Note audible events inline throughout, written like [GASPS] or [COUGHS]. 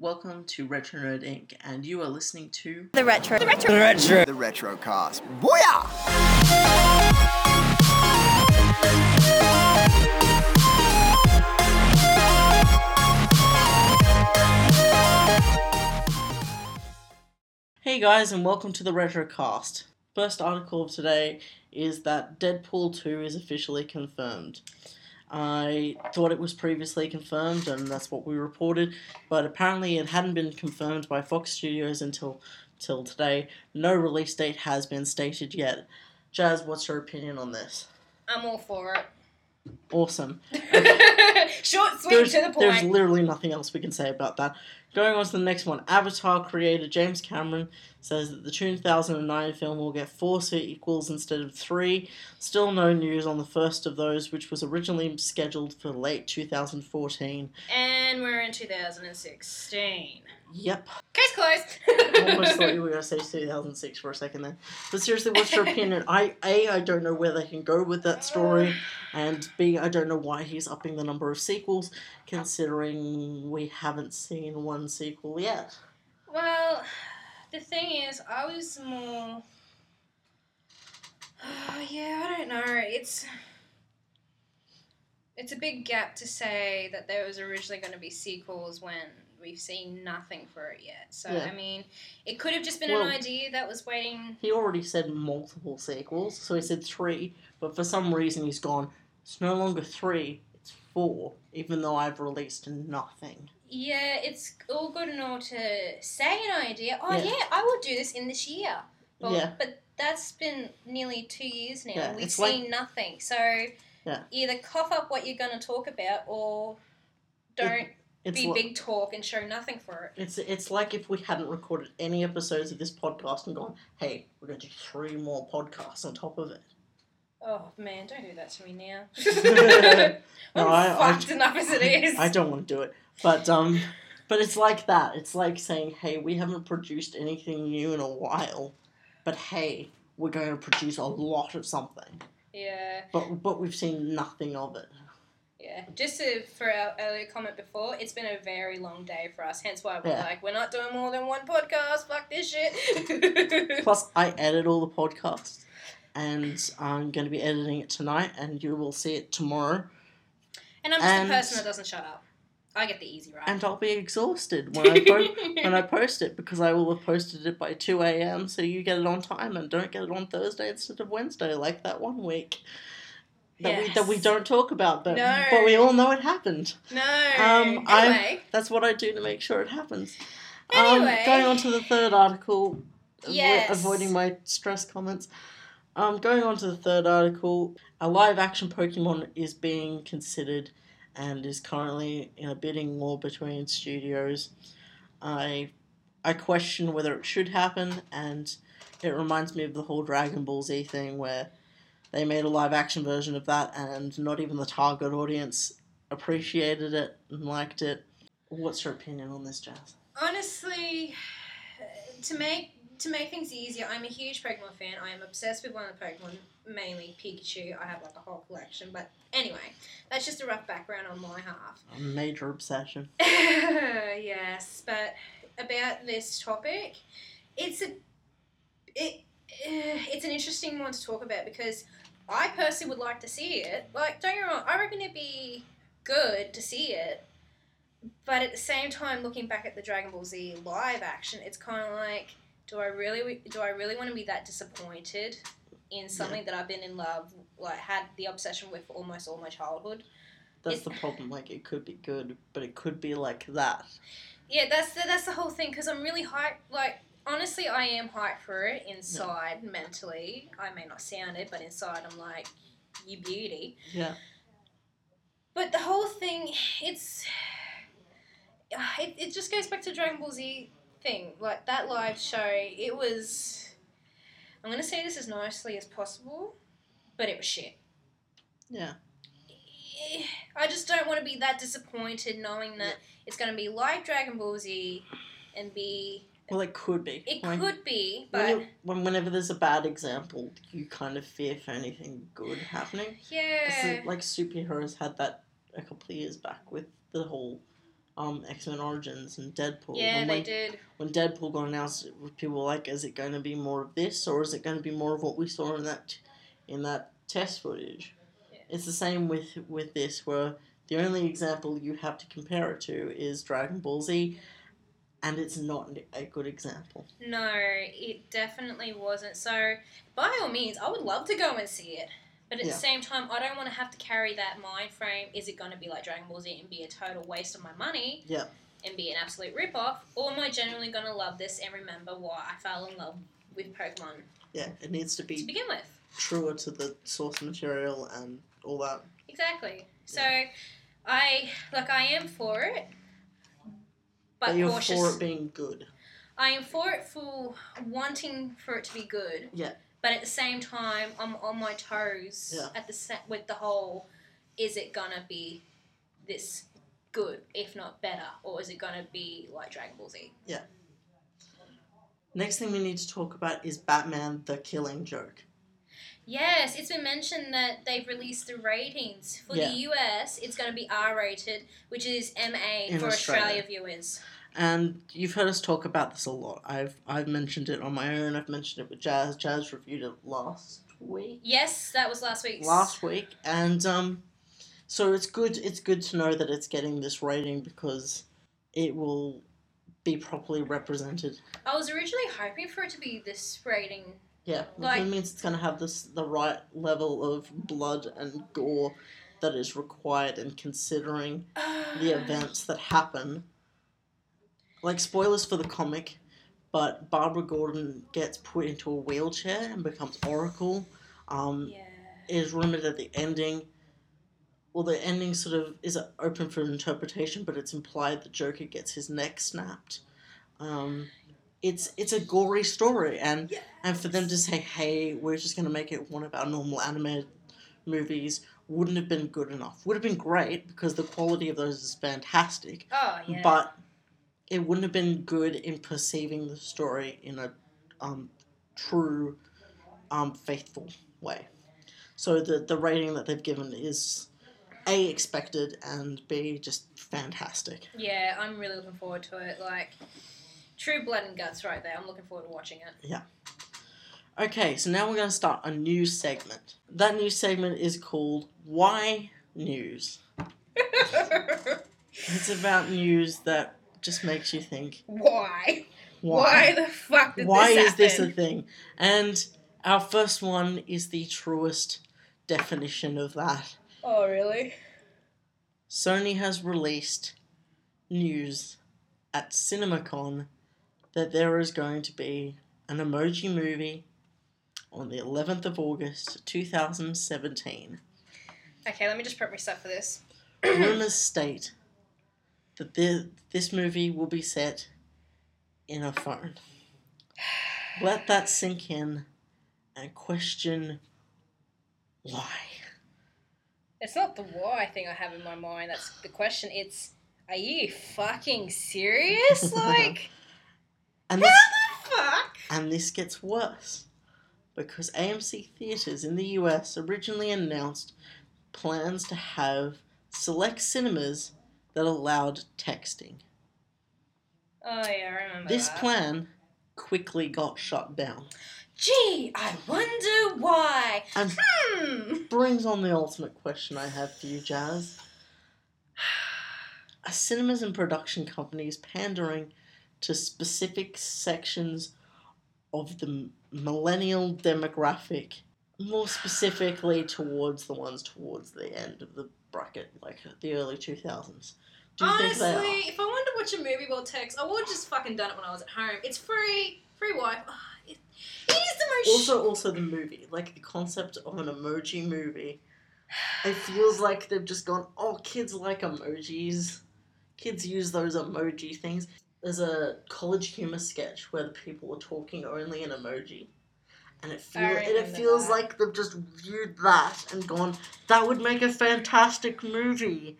Welcome to Retro Nerd Inc. and you are listening to The retro. The retro. The retro. The Retrocast. Booyah! Hey guys and welcome to the Retrocast. First article of today is that Deadpool 2 is officially confirmed. I thought it was previously confirmed and that's what we reported, but apparently it hadn't been confirmed by Fox Studios until till today. No release date has been stated yet. Jazz, what's your opinion on this? I'm all for it. Awesome. [LAUGHS] Short, sweet, there's, to the point. there's literally nothing else we can say about that. Going on to the next one, Avatar creator James Cameron says that the 2009 film will get four sequels instead of three. Still no news on the first of those, which was originally scheduled for late 2014. And we're in 2016. Yep, Case closed. I almost thought you were going [LAUGHS] to say 2006 for a second then. But seriously, what's your opinion? I A, I don't know where they can go with that story, and B, I don't know why he's upping the number of sequels, considering we haven't seen one sequel yet. Well, the thing is, I was more. Oh, [SIGHS] yeah, I don't know. It's. It's a big gap to say that there was originally going to be sequels when we've seen nothing for it yet. So, Yeah. I mean, it could have just been Well- an idea that was waiting. He already said multiple sequels, so he said three, but for some reason he's gone, it's no longer three, it's four, even though I've released nothing. Yeah, it's all good and all to say an idea. Oh, Yeah. yeah, I will do this in this year. But, Yeah. but that's been nearly two years now. Yeah, and We've it's like- seen nothing. So Yeah. either cough up what you're going to talk about or don't It's be li- big talk and show nothing for it. It's it's like if we hadn't recorded any episodes of this podcast and gone, hey, we're going to do three more podcasts on top of it. Oh, man, don't do that to me now. [LAUGHS] [LAUGHS] No, I'm I- I- fucked enough as it is. I don't want to do it, but um, but it's like that. It's like saying, hey, we haven't produced anything new in a while, but hey, we're going to produce a lot of something. Yeah, But but we've seen nothing of it. Yeah. Just to, for our earlier comment before, it's been a very long day for us. Hence why we're Yeah. like, we're not doing more than one podcast. Fuck this shit. [LAUGHS] Plus, I edit all the podcasts, and I'm going to be editing it tonight, and you will see it tomorrow. And I'm just And- a person that doesn't shut up. I get the easy ride. And I'll be exhausted when I po- [LAUGHS] when I post it because I will have posted it by two a.m. So you get it on time and don't get it on Thursday instead of Wednesday like that one week. That we that we don't talk about, but No. but we all know it happened. no. Um, I'm- That's what I do to make sure it happens. Anyway. Um, going on to the third article, avo- Yes. avoiding my stress comments. Um, going on to the third article, a live action Pokemon is being considered and is currently in a bidding war between studios. I I question whether it should happen, and it reminds me of the whole Dragon Ball Z thing where they made a live action version of that, and not even the target audience appreciated it and liked it. What's your opinion on this, Jazz? honestly, to make to make things easier, I'm a huge Pokemon fan. I am obsessed with one of the Pokemon, mainly Pikachu. I have like a whole collection. But anyway, that's just a rough background on my half. A major obsession. [LAUGHS] yes, but about this topic, it's a Eh, it's an interesting one to talk about because I personally would like to see it. Like, don't get me wrong, I reckon it'd be good to see it. But at the same time, looking back at the Dragon Ball Z live action, it's kind of like, do I really do I really want to be that disappointed in something that I've been in love, like had the obsession with for almost all my childhood? That's It- the problem. Like, it could be good, but it could be like that. Yeah, that's the, that's the whole thing. Because I'm really hyped. Like, honestly, I am hyped for it inside mentally. I may not sound it, but inside I'm like, you beauty. Yeah. But the whole thing, it's it, it just goes back to Dragon Ball Z thing. Like that live show, it was. I'm gonna say this as nicely as possible, but it was shit. Yeah. I just don't want to be that disappointed knowing that it's going to be like Dragon Ball Z and be. Well, it could be. It Like, could be, When, but you- when whenever there's a bad example, you kind of fear for anything good happening. Yeah. like- like superheroes had that a couple of years back with the whole um, X Men Origins and Deadpool. Yeah, and they when, did. when Deadpool got announced, people were like, "Is it going to be more of this, or is it going to be more of what we saw in that in that test footage?" Yeah. It's the same with with this, where the only example you have to compare it to is Dragon Ball Z, and it's not a good example. No, it definitely wasn't. So, by all means, I would love to go and see it. But at Yeah. the same time, I don't want to have to carry that mind frame. Is it going to be like Dragon Ball Z and be a total waste of my money? Yeah. And be an absolute rip off? Or am I genuinely going to love this and remember why I fell in love with Pokemon Yeah, it needs to be. to begin with? truer to the source material and all that. Exactly. So, I, like, I am for it. But, But you're cautious. for it being good. I am for it for wanting for it to be good. Yeah. But at the same time, I'm on my toes Yeah. at the set with the whole. Is it gonna be this good, if not better, or is it gonna be like Dragon Ball Z? Yeah. Next thing we need to talk about is Batman: The Killing Joke. Yes, it's been mentioned that they've released the ratings for Yeah. the US. It's gonna be R rated, which is MA In for Australia. Australia viewers. And you've heard us talk about this a lot. I've I've mentioned it on my own. I've mentioned it with Jazz. Jazz reviewed it last week. Yes, that was last week. Last week, and um, so it's good. It's good to know that it's getting this rating because it will be properly represented. I was originally hoping for it to be this rating Yeah, Like- it means it's going to have this the right level of blood and gore that is required in considering the [SIGHS] events that happen. Like spoilers for the comic, but Barbara Gordon gets put into a wheelchair and becomes Oracle. Um, Yeah. is rumored at the ending, well, the ending sort of is open for interpretation, but it's implied that Joker gets his neck snapped. Um, it's it's a gory story, and and for them to say, "Hey, we're just going to make it one of our normal animated movies," wouldn't have been good enough. Would have been great because the quality of those is fantastic, Oh yeah. but it wouldn't have been good in perceiving the story in a um, true, um, faithful way. So the the rating that they've given is a expected and b just fantastic. Yeah, I'm really looking forward to it. Like, true blood and guts right there. I'm looking forward to watching it. Yeah. Okay, so now we're going to start a new segment. That new segment is called Why News. [LAUGHS] It's about news that just makes you think, Why? why? the fuck did Why this is this a thing? And our first one is the truest definition of that. Oh, really? Sony has released news at CinemaCon that there is going to be an emoji movie on the 11th of August 2017. Okay, let me just prep myself for this. [CLEARS THROAT] Rumors state that this, this movie will be set in a phone. Let that sink in and question why. It's not the why thing I have in my mind. That's the question. It's, are you fucking serious? [LAUGHS] Like, And how this, the fuck? and this gets worse because AMC Theatres in the US originally announced plans to have select cinemas that allowed texting. Oh yeah, I remember This that. plan quickly got shut down. Gee, I wonder why. And Hmm. brings on the ultimate question I have for you, Jazz. [SIGHS] Are cinemas and production companies pandering to specific sections of the millennial demographic, more specifically towards the ones towards the end of the bracket, like the early 2000s? Do you Honestly, think they are? if I wanted to watch a movie about text, I would have just fucking done it when I was at home. It's free, free Wi-Fi. Oh, [SIGHS] it, it is the most. Also, also the movie, like the concept of an emoji movie, it feels like they've just gone, oh, kids like emojis. Kids use those emoji things. There's a college humor sketch where the people are talking only in emoji. And it, feel, and it feels that. like they've just viewed that and gone, that would make a fantastic movie.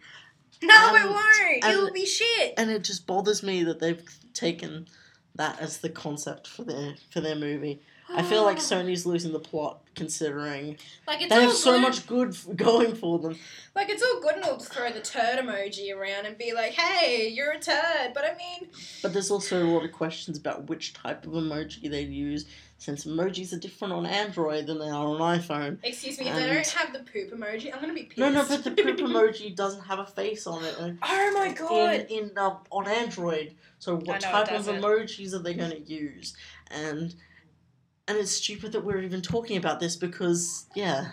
no, it won't. and- It'll be shit. And it just bothers me that they've taken that as the concept for their for their movie. I feel like [GASPS] Sony's losing the plot considering like it's they have so good- much good f- going for them. Like it's all good and all to throw the turd emoji around and be like, "Hey, you're a turd," but I mean, But there's also a lot of questions about which type of emoji they use, since emojis are different on Android than they are on iPhone. excuse me, if they don't have the poop emoji, I'm gonna be pissed. No, no, but the poop [LAUGHS] emoji doesn't have a face on it. and [LAUGHS] Oh my god! In, in uh, on Android, so what type of emojis are they to use? And and it's stupid that we're even talking about this because yeah,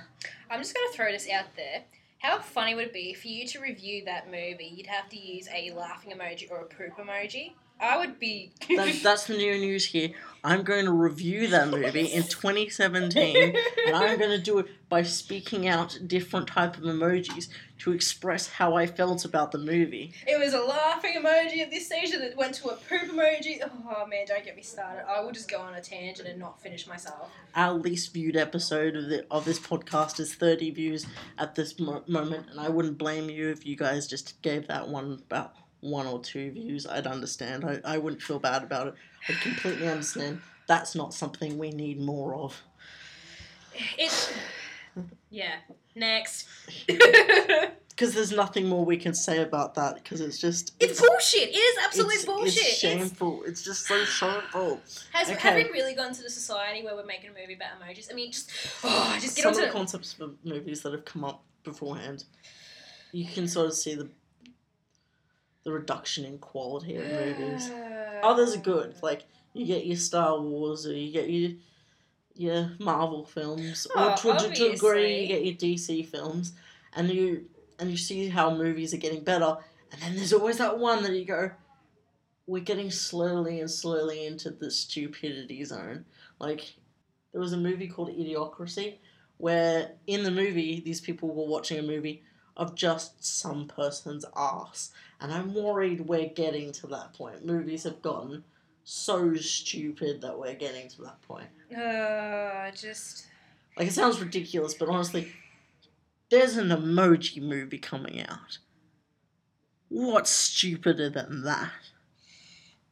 I'm just gonna throw this out there. How funny would it be for you to review that movie? You'd have to use a laughing emoji or a poop emoji. I would be. that, [LAUGHS] that's the new news here. I'm going to review that movie in 2017. and I'm [LAUGHS] going to do it by speaking out different type of emojis to express how I felt about the movie. It was a laughing emoji at this stage, it went to a poop emoji. Oh man, don't get me started. I will just go on a tangent and not finish myself. Our least viewed episode of, the, of this podcast is 30 views at this mo- moment, and I wouldn't blame you if you guys just gave that one about one or two views. I'd understand. I, I wouldn't feel bad about it. I'd completely understand. That's not something we need more of. It's yeah. Next. [LAUGHS] Because there's nothing more we can say about that, because it's just. It's bullshit. It is absolute it's, bullshit. It's It's- shameful. It's just so shameful. has Okay. have we really gone to the society where we're making a movie about emojis? I mean, just oh, just get Some onto of the it. concepts for movies that have come up beforehand, you can sort of see the the reduction in quality of movies. Others are good, like you get your Star Wars or you get your your Marvel films, Oh, or to, a- to a degree you get your DC films, and you and you see how movies are getting better, and then there's always that one that you go, we're getting slowly and slowly into the stupidity zone. Like there was a movie called Idiocracy, where in the movie these people were watching a movie of just some person's ass, and I'm worried we're getting to that point. Movies have gotten so stupid that we're getting to that point. Uh, just Like it sounds ridiculous, but honestly, there's an emoji movie coming out. What's stupider than that?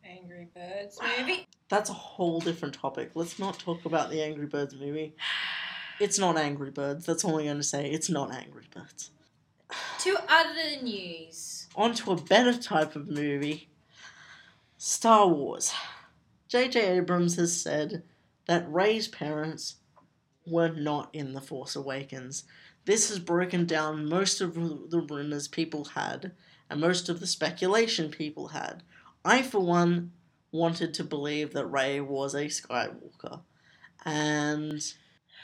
Angry Birds movie. [SIGHS] That's a whole different topic. Let's not talk about the Angry Birds movie. [SIGHS] It's not Angry Birds. That's all I'm going to say. It's not Angry Birds. To other news. On to a better type of movie Star Wars. J.J. Abrams has said that Rey's parents were not in The Force Awakens. This has broken down most of the rumors people had and most of the speculation people had. I, for one, wanted to believe that Rey was a Skywalker. And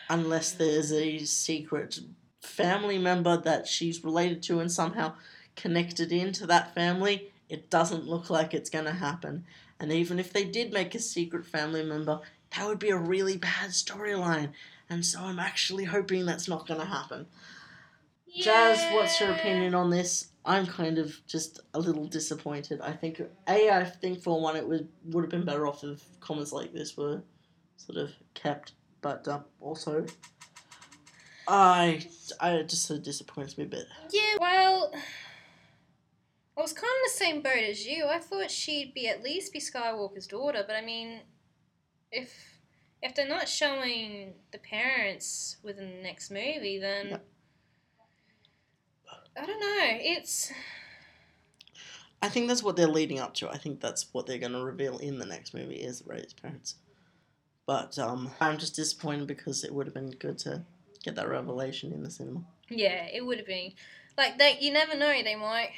unless there's a secret family member that she's related to and somehow connected into that family, it doesn't look like it's going to happen. And even if they did make a secret family member, that would be a really bad storyline. And so I'm actually hoping that's not going to happen. Jazz, what's your opinion on this? I'm kind of just a little disappointed. I think a I think for one it would would have been better off if comments like this were sort of kept, but um, also I I it just sort of disappoints me a bit. Yeah, well, I was kind of the same boat as you. I thought she'd be at least be Skywalker's daughter, but I mean, if if they're not showing the parents within the next movie, then. I don't know. It's I think that's what they're leading up to. I think that's what they're going to reveal in the next movie is Rey's parents. But um, I'm just disappointed because it would have been good to get that revelation in the cinema. yeah, it would have been like they. You never know. They might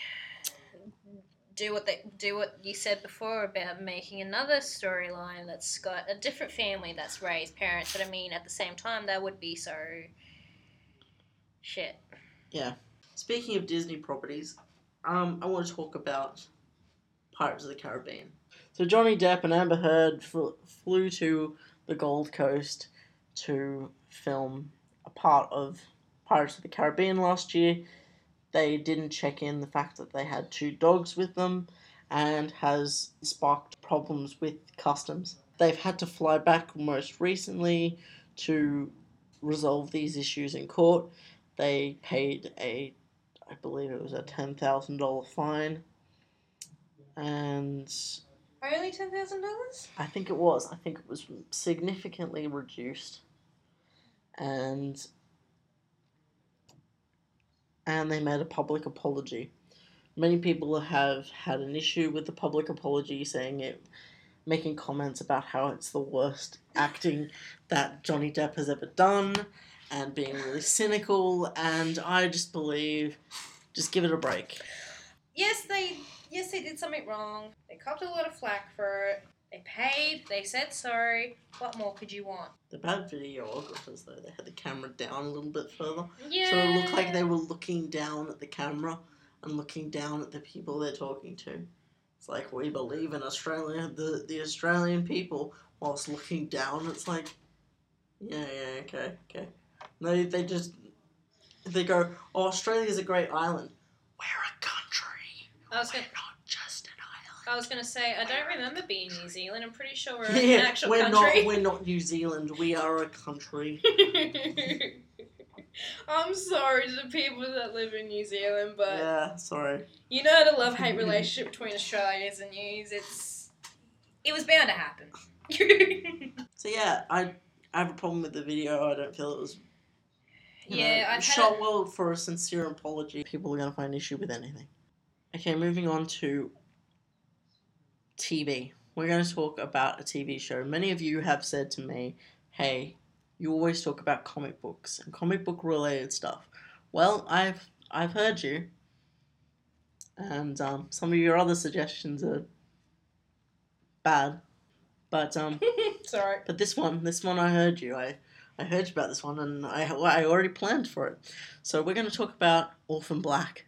do what they do. What you said before about making another storyline that's got a different family that's Rey's parents. But I mean, at the same time, that would be so shit. Yeah. Speaking of Disney properties, um, I want to talk about Pirates of the Caribbean. So Johnny Depp and Amber Heard fl- flew to the Gold Coast to film part of Pirates of the Caribbean last year. They didn't check in the fact that they had two dogs with them and has sparked problems with customs. They've had to fly back most recently to resolve these issues in court. They paid a I believe it was a ten thousand dollar fine, and Only ten thousand dollars? I think it was. I think it was significantly reduced, and and they made a public apology. Many people have had an issue with the public apology, saying it, making comments about how it's the worst acting that Johnny Depp has ever done, and being really cynical. And I just believe, just give it a break. Yes, they yes they did something wrong. They copped a lot of flack for it. They paid. They said sorry. What more could you want? The bad videographers, though, they had the camera down a little bit further. Yeah. So it looked like they were looking down at the camera and looking down at the people they're talking to. It's like we believe in Australia, the the Australian people, whilst looking down. It's like, yeah, yeah, okay, okay. They they just they go, oh, Australia's a great island. We're a country. I was We're gonna not just an island. I was gonna say I don't remember being New Zealand. I'm pretty sure we're [LAUGHS] an Yeah, actual we're country. not. We're not New Zealand. We are a country. [LAUGHS] I'm sorry to the people that live in New Zealand, but yeah, sorry. you know the love hate [LAUGHS] relationship between Australians and News. It's it was bound to happen. So yeah, I I have a problem with the video. I don't feel it was know, yeah, I've shot a, well for a sincere apology. People are going to find issue with anything. Okay, moving on to TV. We're going to talk about a TV show. Many of you have said to me, "Hey, you always talk about comic books and comic book related stuff." Well, I've I've heard you, and um, some of your other suggestions are bad, but um, [LAUGHS] sorry. but this one, this one, I heard you. I, I heard you about this one, and I, I already planned for it. So we're going to talk about Orphan Black.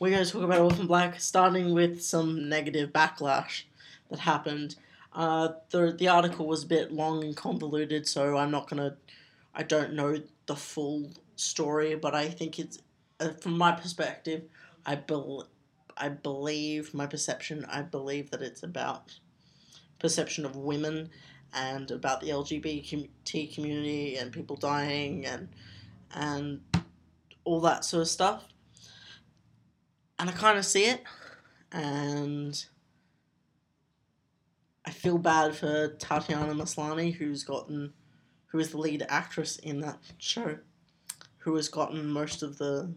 We're going to talk about Orphan Black, starting with some negative backlash that happened. Uh, the the article was a bit long and convoluted, so I'm not gonna. I don't know the full story, but I think it's uh, from my perspective. I bel I believe my perception. I believe that it's about perception of women and about the LGBT community and people dying and and all that sort of stuff. And I kind of see it, and I feel bad for Tatiana Maslany, who's gotten, who is the lead actress in that show, who has gotten most of the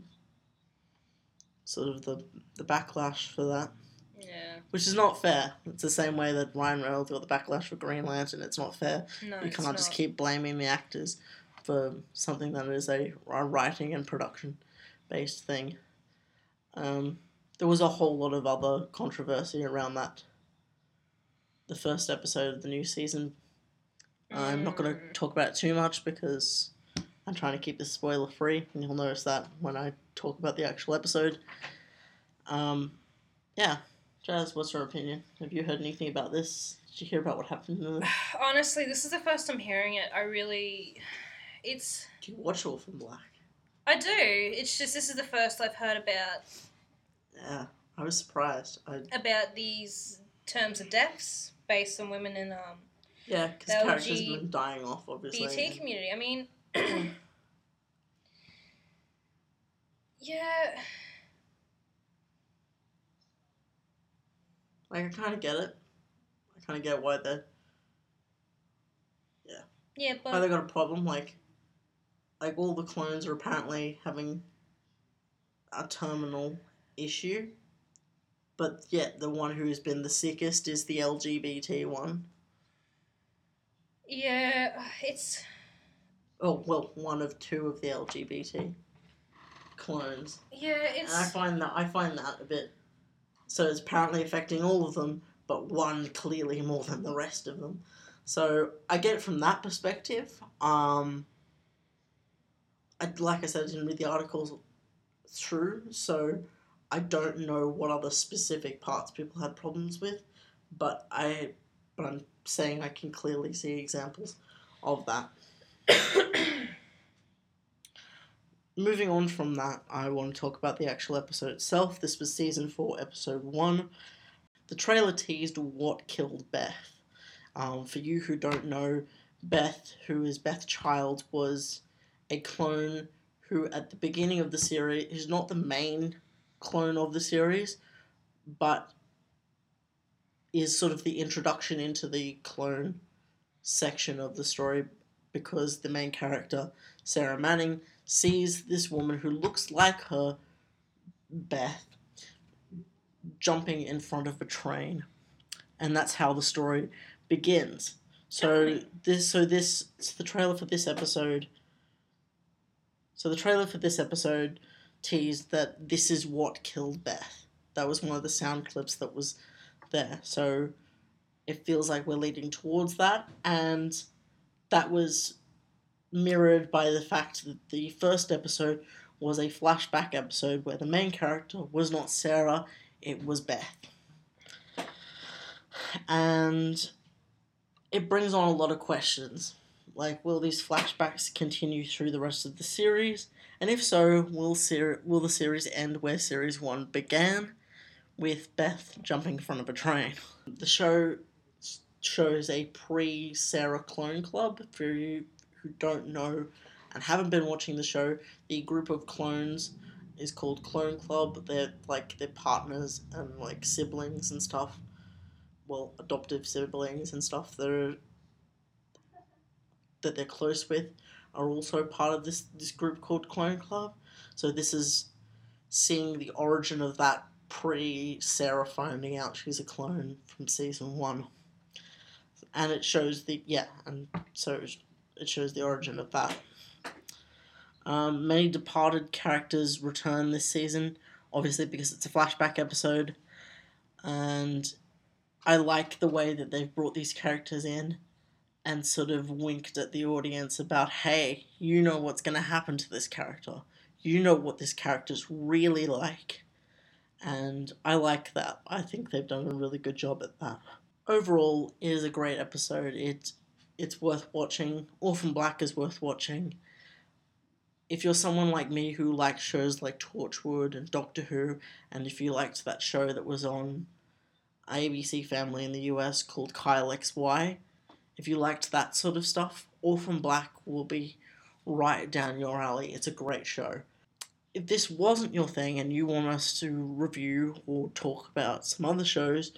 sort of the the backlash for that Yeah. which is not fair. It's the same way that Ryan Reynolds got the backlash for Green Lantern. It's not fair. No, you can't just keep blaming the actors for something that is a, a writing and production based thing. Um, there was a whole lot of other controversy around that. The first episode of the new season. I'm not going to Mm. talk about it too much because I'm trying to keep this spoiler free, and you'll notice that when I talk about the actual episode. Um, yeah, Jazz, what's your opinion? Have you heard anything about this? Did you hear about what happened? In the... [SIGHS] Honestly, this is the first I'm hearing it. I really, it's. Do you watch Orphan Black? I do. It's just this is the first I've heard about Yeah, I was surprised. I about these terms of deaths based on women in um yeah, because characters have been dying off, obviously. BT community. I mean, [CLEARS THROAT] yeah, Like I kind of get it. I kind of get why they yeah, yeah, but they got a problem. Like, like all the clones are apparently having a terminal issue, but yet the one who has been the sickest is the LGBT one. yeah, it's Oh well, one of two of the LGBT clones. yeah, And I find that I find that a bit. So it's apparently affecting all of them, but one clearly more than the rest of them. So I get it from that perspective. Um, I, like I said, I didn't read the articles through, so I don't know what other specific parts people had problems with, but I, but I'm saying I can clearly see examples of that. [COUGHS] Moving on from that, I want to talk about the actual episode itself. This was season 4, episode 1. The trailer teased what killed Beth. Um, for you who don't know, Beth, who is Beth Child, was a clone who, at the beginning of the series, is not the main clone of the series, but is sort of the introduction into the clone section of the story because the main character, Sarah Manning, sees this woman who looks like her, Beth, jumping in front of a train. And that's how the story begins. So this so this so the trailer for this episode so the trailer for this episode teased that this is what killed Beth. That was one of the sound clips that was there. So it feels like we're leading towards that and that was mirrored by the fact that the first episode was a flashback episode where the main character was not Sarah, it was Beth. And it brings on a lot of questions. Like, will these flashbacks continue through the rest of the series? And if so, will, ser- will the series end where series 1 began, with Beth jumping in front of a train? The show shows a pre Sarah Clone Club. For you who don't know and haven't been watching the show, the group of clones is called Clone Club. They're like they're partners and like siblings and stuff. Well, adoptive siblings and stuff that are that they're close with are also part of this this group called Clone Club. So this is seeing the origin of that pre Sarah finding out she's a clone from season one. And it shows the yeah, and so it shows the origin of that. Um, many departed characters return this season, obviously because it's a flashback episode, and I like the way that they've brought these characters in and sort of winked at the audience about, hey, you know what's going to happen to this character. You know what this character's really like. And I like that. I think they've done a really good job at that. Overall, it is a great episode. It, it's worth watching. Orphan Black is worth watching. If you're someone like me who likes shows like Torchwood and Doctor Who, and if you liked that show that was on ABC Family in the US called Kyle XY, if you liked that sort of stuff, Orphan Black will be right down your alley. It's a great show. If this wasn't your thing and you want us to review or talk about some other shows,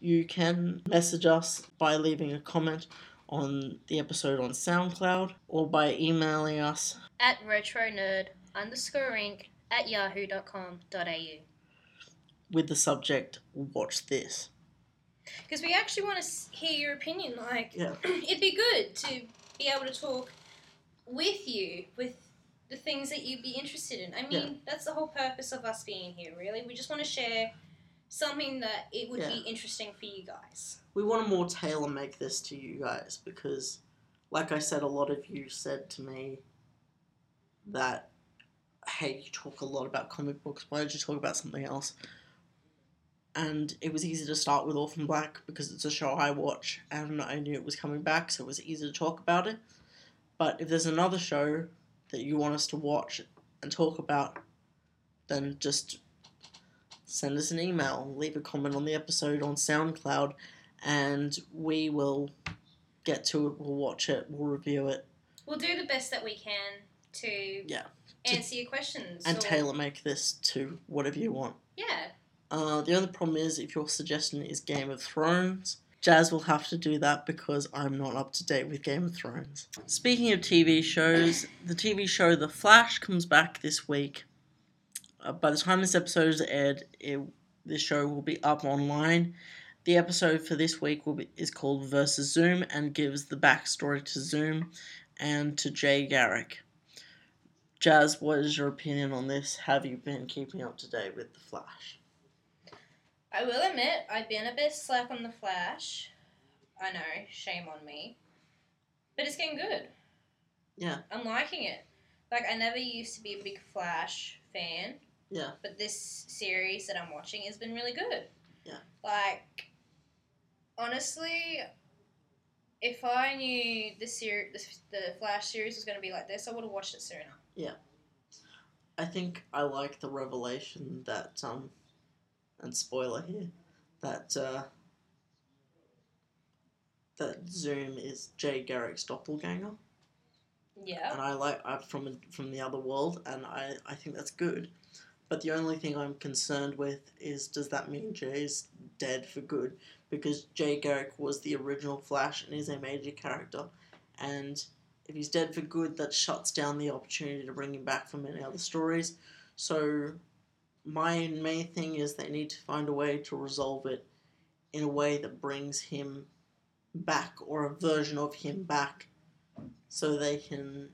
you can message us by leaving a comment on the episode on SoundCloud or by emailing us. At retronerd underscore inc at yahoo.com.au. with the subject Watch This. Because we actually want to hear your opinion. Like, Yeah. [CLEARS THROAT] it'd be good to be able to talk with you with the things that you'd be interested in. I mean, Yeah. that's the whole purpose of us being here, really. We just want to share something that it would be interesting for you guys. We want to more tailor make this to you guys because, like I said, a lot of you said to me that, hey, you talk a lot about comic books, why don't you talk about something else? And it was easy to start with Orphan Black because it's a show I watch and I knew it was coming back, so it was easy to talk about it. But if there's another show that you want us to watch and talk about, then just send us an email, leave a comment on the episode on SoundCloud, and we will get to it, we'll watch it, we'll review it, We'll do the best that we can to Yeah. Answer your questions. and or- tailor make this to whatever you want. Yeah. Uh, the only problem is if your suggestion is Game of Thrones, Jazz will have to do that because I'm not up to date with Game of Thrones. Speaking of TV shows, the TV show The Flash comes back this week. Uh, by the time this episode is aired, it, this show will be up online. The episode for this week be, is called Versus Zoom and gives the backstory to Zoom and to Jay Garrick. Jazz, what is your opinion on this? Have you been keeping up to date with The Flash? I will admit, I've been a bit slack on the Flash. I know, shame on me. But it's getting good. Yeah. I'm liking it. Like, I never used to be a big Flash fan. Yeah. But this series that I'm watching has been really good. Yeah. Like, honestly, if I knew the ser- the, the Flash series was going to be like this, I would have watched it sooner. Yeah. I think I like the revelation that um and spoiler here that uh that Zoom is Jay Garrick's doppelganger Yeah. and I like I'm from from the other world and I I think that's good but the only thing I'm concerned with is does that mean Jay's dead for good because Jay Garrick was the original Flash and is a major character. And if he's dead for good, that shuts down the opportunity to bring him back for many other stories. So, my main thing is they need to find a way to resolve it in a way that brings him back or a version of him back so they can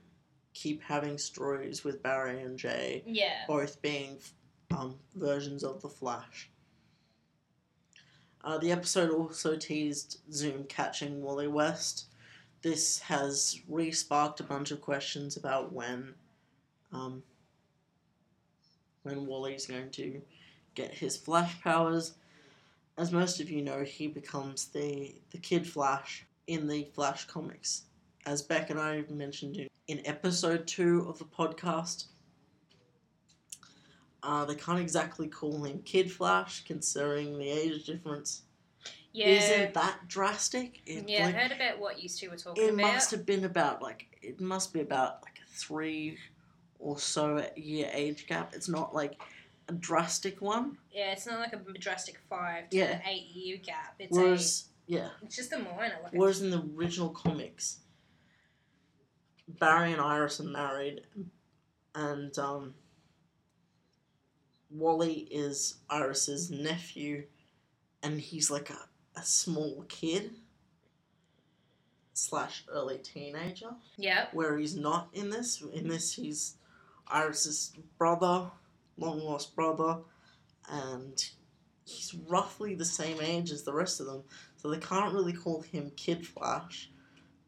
keep having stories with Barry and Jay Yeah. both being um, versions of the Flash. Uh, the episode also teased Zoom catching Wally West. This has re-sparked a bunch of questions about when, um, when Wally's going to get his Flash powers. As most of you know, he becomes the the Kid Flash in the Flash comics. As Beck and I mentioned in, in episode two of the podcast, uh, they can't exactly call him Kid Flash, considering the age difference Yeah. isn't that drastic. It, yeah, like, I heard about what you two were talking it about. It must have been about like it must be about like three or so year age gap. It's not like a drastic one. Yeah, it's not like a drastic five to Yeah. eight year gap. It's Whereas yeah, it's just a minor. Like a- whereas in the original comics, Barry and Iris are married, and um, Wally is Iris's nephew, and he's like a, a small kid slash early teenager. Yep. where he's not in this. In this, he's Iris's brother, long lost brother, and he's roughly the same age as the rest of them. So they can't really call him Kid Flash.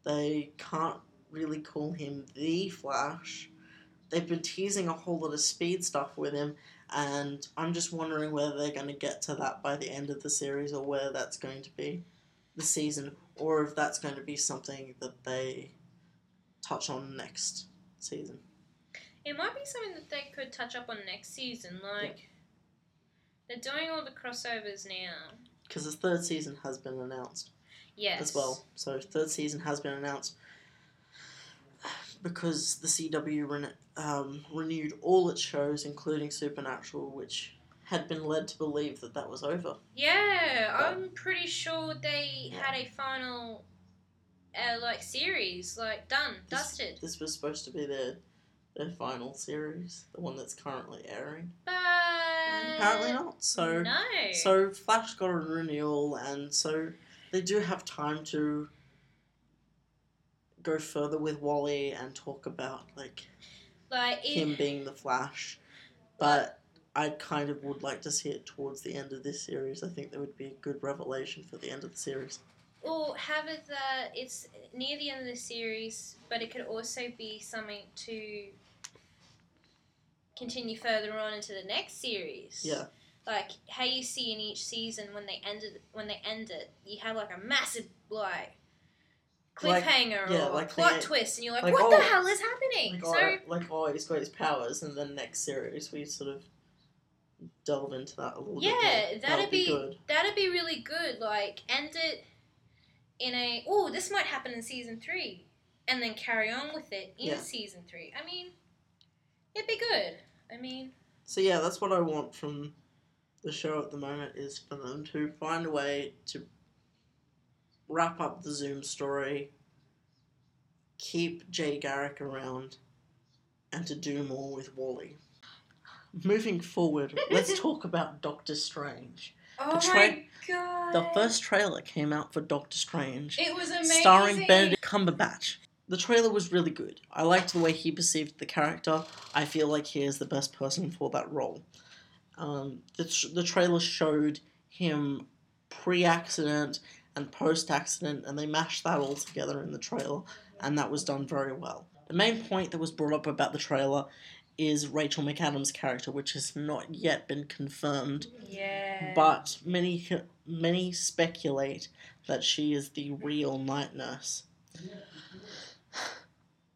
They can't really call him the Flash. They've been teasing a whole lot of speed stuff with him, and I'm just wondering whether they're going to get to that by the end of the series or whether that's going to be the season or if that's going to be something that they touch on next season. It might be something that they could touch up on next season. Like, they're doing all the crossovers now. Because the third season has been announced Yes. as well. So third season has been announced [SIGHS] because the CW rene- um, renewed all its shows, including Supernatural, which had been led to believe that that was over. Yeah, But- I'm pretty sure they Yeah. had a final, uh, like series, like done, This- dusted. This was supposed to be their their final series, the one that's currently airing. But Apparently not. So no. So Flash got a renewal, and so they do have time to go further with Wally and talk about like like it, him being the Flash. But I kind of would like to see it towards the end of this series. I think that would be a good revelation for the end of the series. or have it that it's near the end of the series, but it could also be something to continue further on into the next series. Yeah. Like how you see in each season when they ended when they end it, you have like a massive like Like- cliffhanger yeah, or like plot the- twist, and you're like, like, what oh, the hell is happening? Like, so oh, like oh, he's got his powers, and then next series we sort of delve into that a little Yeah, bit. Yeah, that'd be, be- good. that'd be really good. Like end it in a oh this might happen in season three, and then carry on with it in Yeah. season three. I mean, it'd be good. I mean, So yeah, that's what I want from the show at the moment is for them to find a way to wrap up the Zoom story, keep Jay Garrick around, and to do more with Wally. Moving forward, let's [LAUGHS] talk about Doctor Strange. oh tra- my god, The first trailer came out for Doctor Strange, it was amazing. starring Benedict Cumberbatch. The trailer was really good. I liked the way he perceived the character. I feel like he is the best person for that role. Um, the, tr- the trailer showed him pre accident and post accident, and they mashed that all together in the trailer, and that was done very well. The main point that was brought up about the trailer is Rachel McAdams' character, which has not yet been confirmed Yeah, but many many speculate that she is the real night nurse.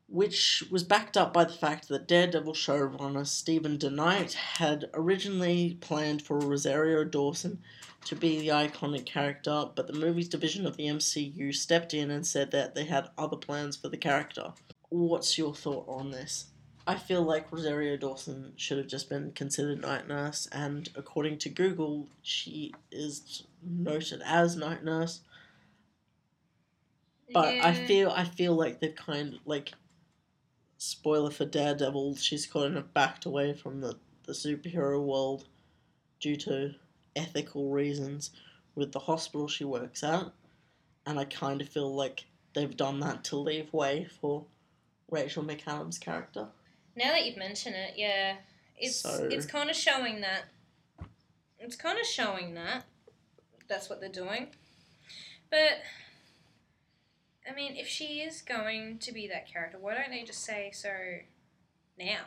Which was backed up by the fact that Daredevil showrunner Steven DeKnight had originally planned for Rosario Dawson to be the iconic character, but the movie's division of the MCU stepped in and said that they had other plans for the character. What's your thought on this? I feel like Rosario Dawson should have just been considered night nurse, and according to Google, she is noted as night nurse. But I feel I feel like they've kind of like spoiler for Daredevil, she's kind of backed away from the, the superhero world due to ethical reasons with the hospital she works at. And I kind of feel like they've done that to leave way for Rachel McAdams' character. Now that you've mentioned it, yeah, it's So- it's kind of showing that. It's kind of showing that that's what they're doing, but I mean, if she is going to be that character, why don't they just say so now?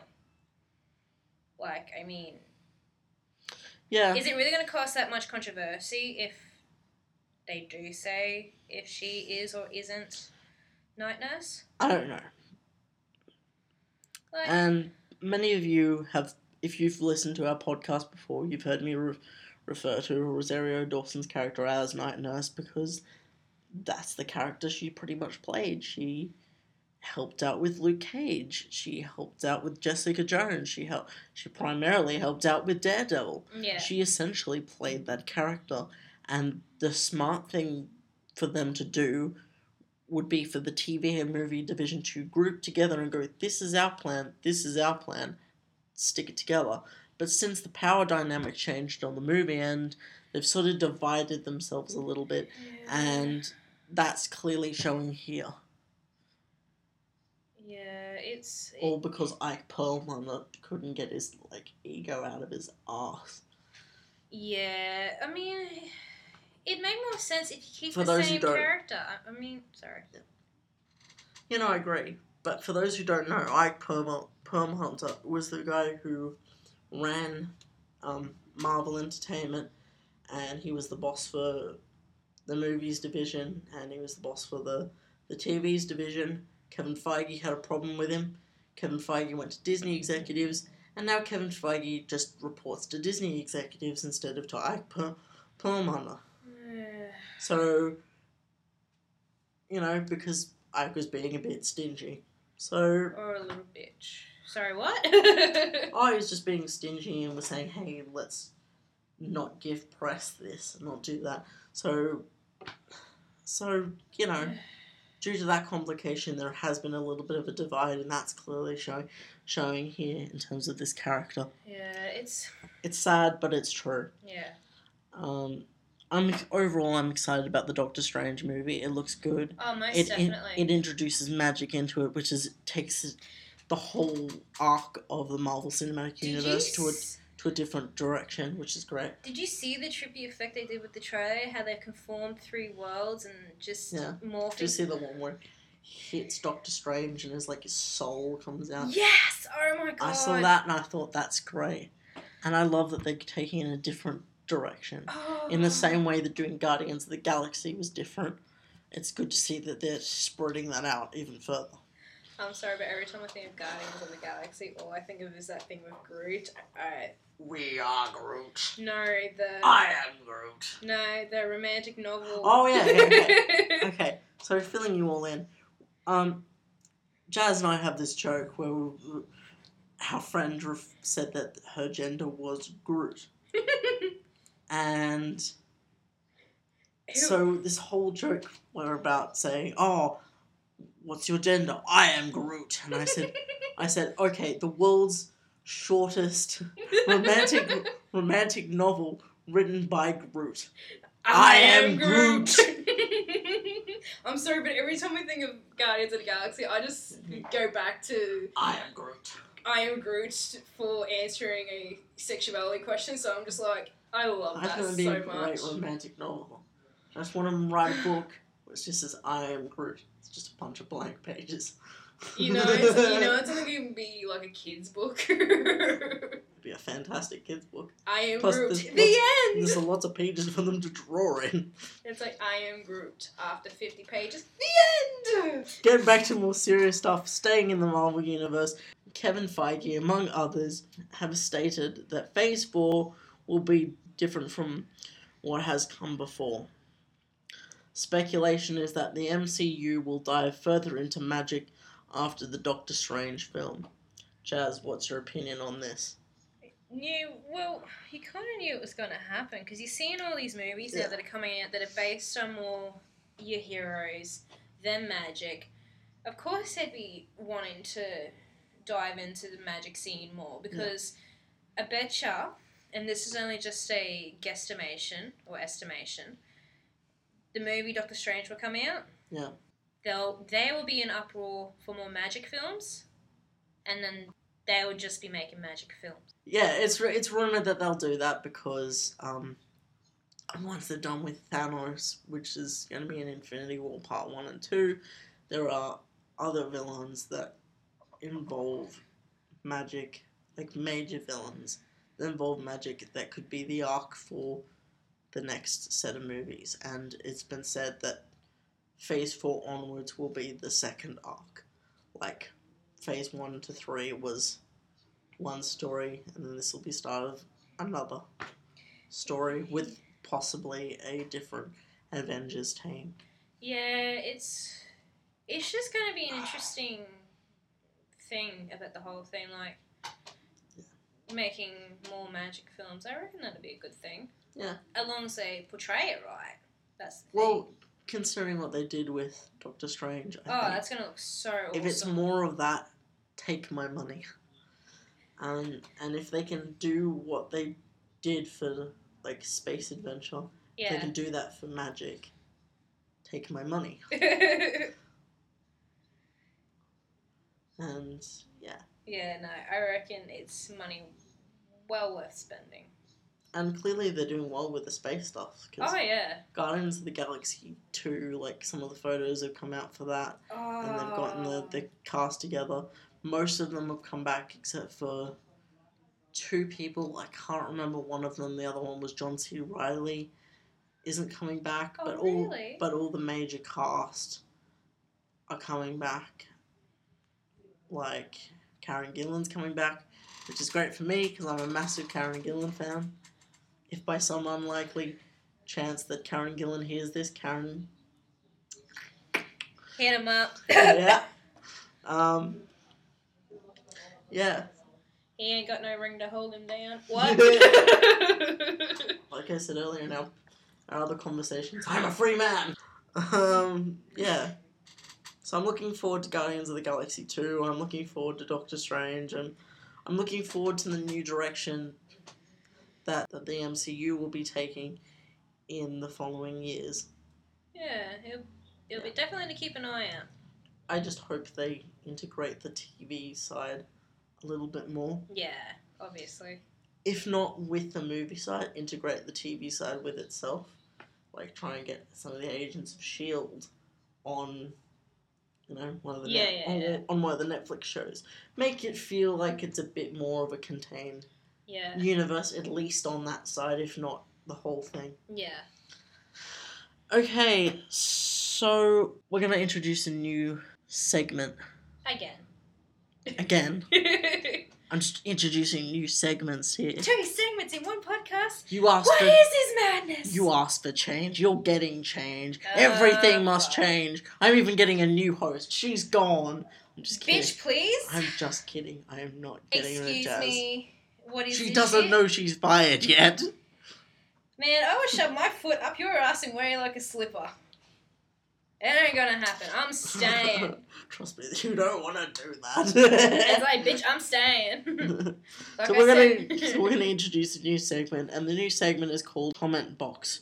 Like, I mean, Yeah. is it really going to cause that much controversy if they do say if she is or isn't night nurse? I don't know. Like, And many of you have, if you've listened to our podcast before, you've heard me re- refer to Rosario Dawson's character as Night Nurse because that's the character she pretty much played. She helped out with Luke Cage. She helped out with Jessica Jones. She helped. She primarily helped out with Daredevil. yeah, She essentially played that character, and the smart thing for them to do would be for the TV and movie division to group together and go, "This is our plan. This is our plan. Stick it together." But since the power dynamic changed on the movie end, they've sort of divided themselves a little bit, and that's clearly showing here. yeah, it's All because Ike Perlmutter couldn't get his like ego out of his ass. Yeah, I mean, it made more sense if you keep For the same character. I- mean, sorry. You know, I agree. But for those who don't know, Ike Perlmutter was the guy who ran um, Marvel Entertainment, and he was the boss for the movies division, and he was the boss for the, the TVs division. Kevin Feige had a problem with him. Kevin Feige went to Disney executives, and now Kevin Feige just reports to Disney executives instead of to Ike Per- Perlmutter. [SIGHS] So, you know, because Ike was being a bit stingy. So, or a little bitch. Sorry, what? [LAUGHS] [LAUGHS] Oh, I was just being stingy and was saying, hey, let's not give press this not do that. So, so you know, due to that complication, there has been a little bit of a divide, and that's clearly showing showing here in terms of this character. yeah, it's It's sad, but it's true. yeah. Um, I'm overall I'm excited about the Doctor Strange movie. It looks good. Oh, most it, it definitely. it introduces magic into it, which is takes the whole arc of the Marvel Cinematic did Universe to a to a different direction, which is great. did you see the trippy effect they did with the trailer? How they conformed three worlds and just Yeah. morphed. Do you see the one where he hits Doctor Strange and his like his soul comes out? Yes! Oh my god! I saw that and I thought that's great, and I love that they're taking in a different direction. Oh. In the same way that doing Guardians of the Galaxy was different, it's good to see that they're spreading that out even further. I'm sorry, but every time I think of Guardians of the Galaxy, all I think of is that thing with Groot. Alright. We are Groot. No, the I am Groot. no, the romantic novel. Oh, yeah, yeah, [LAUGHS] Okay, so filling you all in, um, Jazz and I have this joke where we, our friend ref- said that her gender was Groot, [LAUGHS] and so this whole joke were about saying, "Oh, what's your gender? I am Groot," and I said, "I [LAUGHS] said, okay, the world's shortest romantic romantic novel written by Groot." I am Groot. [LAUGHS] I'm sorry, but every time I think of Guardians of the Galaxy, I just go back to I am Groot. I am Groot for answering a sexuality question. So I'm just like, I love That's that gonna be so a great much. romantic novel. I just want to write a book which just says I am Groot. It's just a bunch of blank pages. You know, it's, you know, it's only [LAUGHS] to be like a kid's book. It'd be a fantastic kids book. I am Plus, Groot. The lots- end. There's a lots of pages for them to draw in. It's like I am Groot after 50 pages. The end. Getting back to more serious stuff, staying in the Marvel Universe, Kevin Feige, among others, have stated that Phase 4 will be different from what has come before. Speculation is that the MCU will dive further into magic after the Doctor Strange film. Jazz, what's your opinion on this? knew well you kind of knew it was going to happen because you're seeing all these movies Yeah. now that are coming out that are based on more your heroes than magic of course they'd be wanting to dive into the magic scene more because I betcha and this is only just a guesstimation or estimation the movie Doctor Strange will come out Yeah. they'll there will be an uproar for more magic films and then they will just be making magic films Yeah, it's it's rumored that they'll do that because um, once they're done with Thanos, which is going to be in Infinity War Part One and Two, there are other villains that involve magic, like major villains that involve magic that could be the arc for the next set of movies, and it's been said that Phase Four onwards will be the second arc, like Phase One to Three was one story, and then this will be start of another story with possibly a different Avengers team. Yeah, it's it's just going to be an interesting thing about the whole thing, like making more magic films. I reckon that'd be a good thing. Yeah. As long as they portray it right. That's the Well, thing. considering what they did with Doctor Strange, I Oh, think that's gonna look so awesome. if it's more of that, take my money. Um, and if they can do what they did for like space adventure, if they can do that for magic, take my money. [LAUGHS] [LAUGHS] And yeah, yeah, no, I reckon it's money well worth spending. And clearly they're doing well with the space stuff. 'cause Oh yeah. Guardians of the Galaxy 2, like some of the photos have come out for that, Oh. and they've gotten the, the oh. cast together. Most of them have come back except for two people. I can't remember one of them. The other one was John C. Reilly. Isn't coming back, Oh, but all really? but all the major cast are coming back. Like Karen Gillan's coming back, which is great for me because I'm a massive Karen Gillan fan. If by some unlikely chance that Karen Gillan hears this, Karen, Hit him up. [COUGHS] yeah, um, yeah, He ain't got no ring to hold him down. [LAUGHS] What? [LAUGHS] like I said earlier, in our, our other conversations, I'm a free man. Um, yeah. So I'm looking forward to Guardians of the Galaxy 2. I'm looking forward to Doctor Strange, and I'm looking forward to the new direction that, that the MCU will be taking in the following years. yeah, it'll, it'll be definitely to keep an eye out. I just hope they integrate the TV side a little bit more. Yeah, obviously. If not with the movie side, integrate the TV side with itself. Like try and get some of the Agents of Shield on, you know, one of the Yeah, net- yeah, on, yeah. on one of the Netflix shows. Make it feel like it's a bit more of a contained Yeah, universe, at least on that side, if not the whole thing. yeah. Okay, so we're gonna introduce a new segment Again. again. [LAUGHS] I'm just introducing new segments here. Two segments in one podcast. You asked What for is this madness? you asked for change. You're getting change. Everything Uh, must change. I'm even getting a new host. She's gone. I'm just kidding. Bitch, please. I'm just kidding. I am not getting her a Excuse jazz. me. What is She doesn't shit? know she's fired yet. Man, I would shove my foot up your ass and wear you like a slipper. It ain't gonna happen. I'm staying. [LAUGHS] Trust me, you don't want to do that. [LAUGHS] It's like, bitch, I'm staying. [LAUGHS] like so I we're said. gonna so we're gonna introduce a new segment, and the new segment is called Comment Box.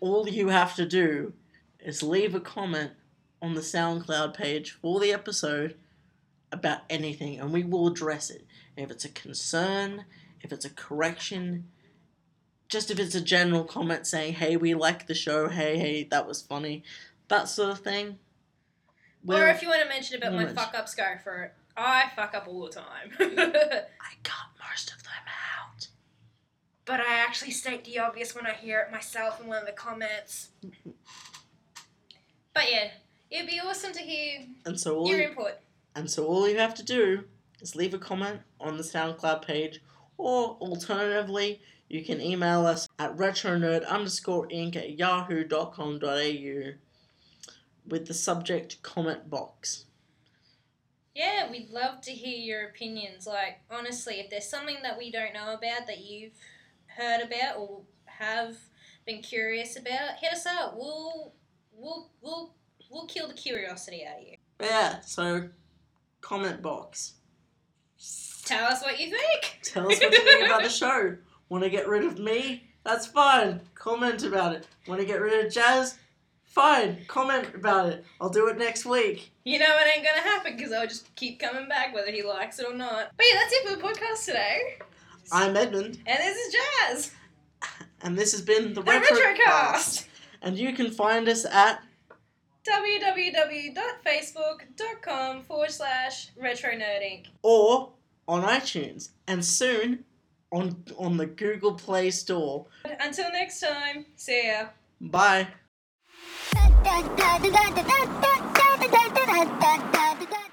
All you have to do is leave a comment on the SoundCloud page for the episode about anything, and we will address it. If it's a concern, if it's a correction, just if it's a general comment saying, hey, we like the show, hey, hey, that was funny, that sort of thing. Or if you want to mention about my fuck ups, go for it. I fuck up all the time. [LAUGHS] I cut most of them out. but I actually state the obvious when I hear it myself in one of the comments. [LAUGHS] But yeah, it'd be awesome to hear And so all your you, input. And so all you have to do is leave a comment on the SoundCloud page, or alternatively, you can email us at retronerd underscore inc at yahoo.com.au with the subject comment box. Yeah, we'd love to hear your opinions. Like, honestly, if there's something that we don't know about that you've heard about or have been curious about, hit us up. We'll we'll we'll we'll kill the curiosity out of you. Yeah, so comment box. Tell us what you think. [LAUGHS] Tell us what you think about the show. Want to get rid of me? That's fine. Comment about it. Want to get rid of Jazz? Fine. Comment about it. I'll do it next week. You know it ain't gonna happen because I'll just keep coming back whether he likes it or not. But yeah, that's it for the podcast today. I'm Edmund, And this is Jazz. and this has been the, The Retrocast. Retrocast. And you can find us at www.facebook.com forward slash retro nerding. or on iTunes, and soon on on the Google Play Store. Until next time, see ya. Bye. [LAUGHS]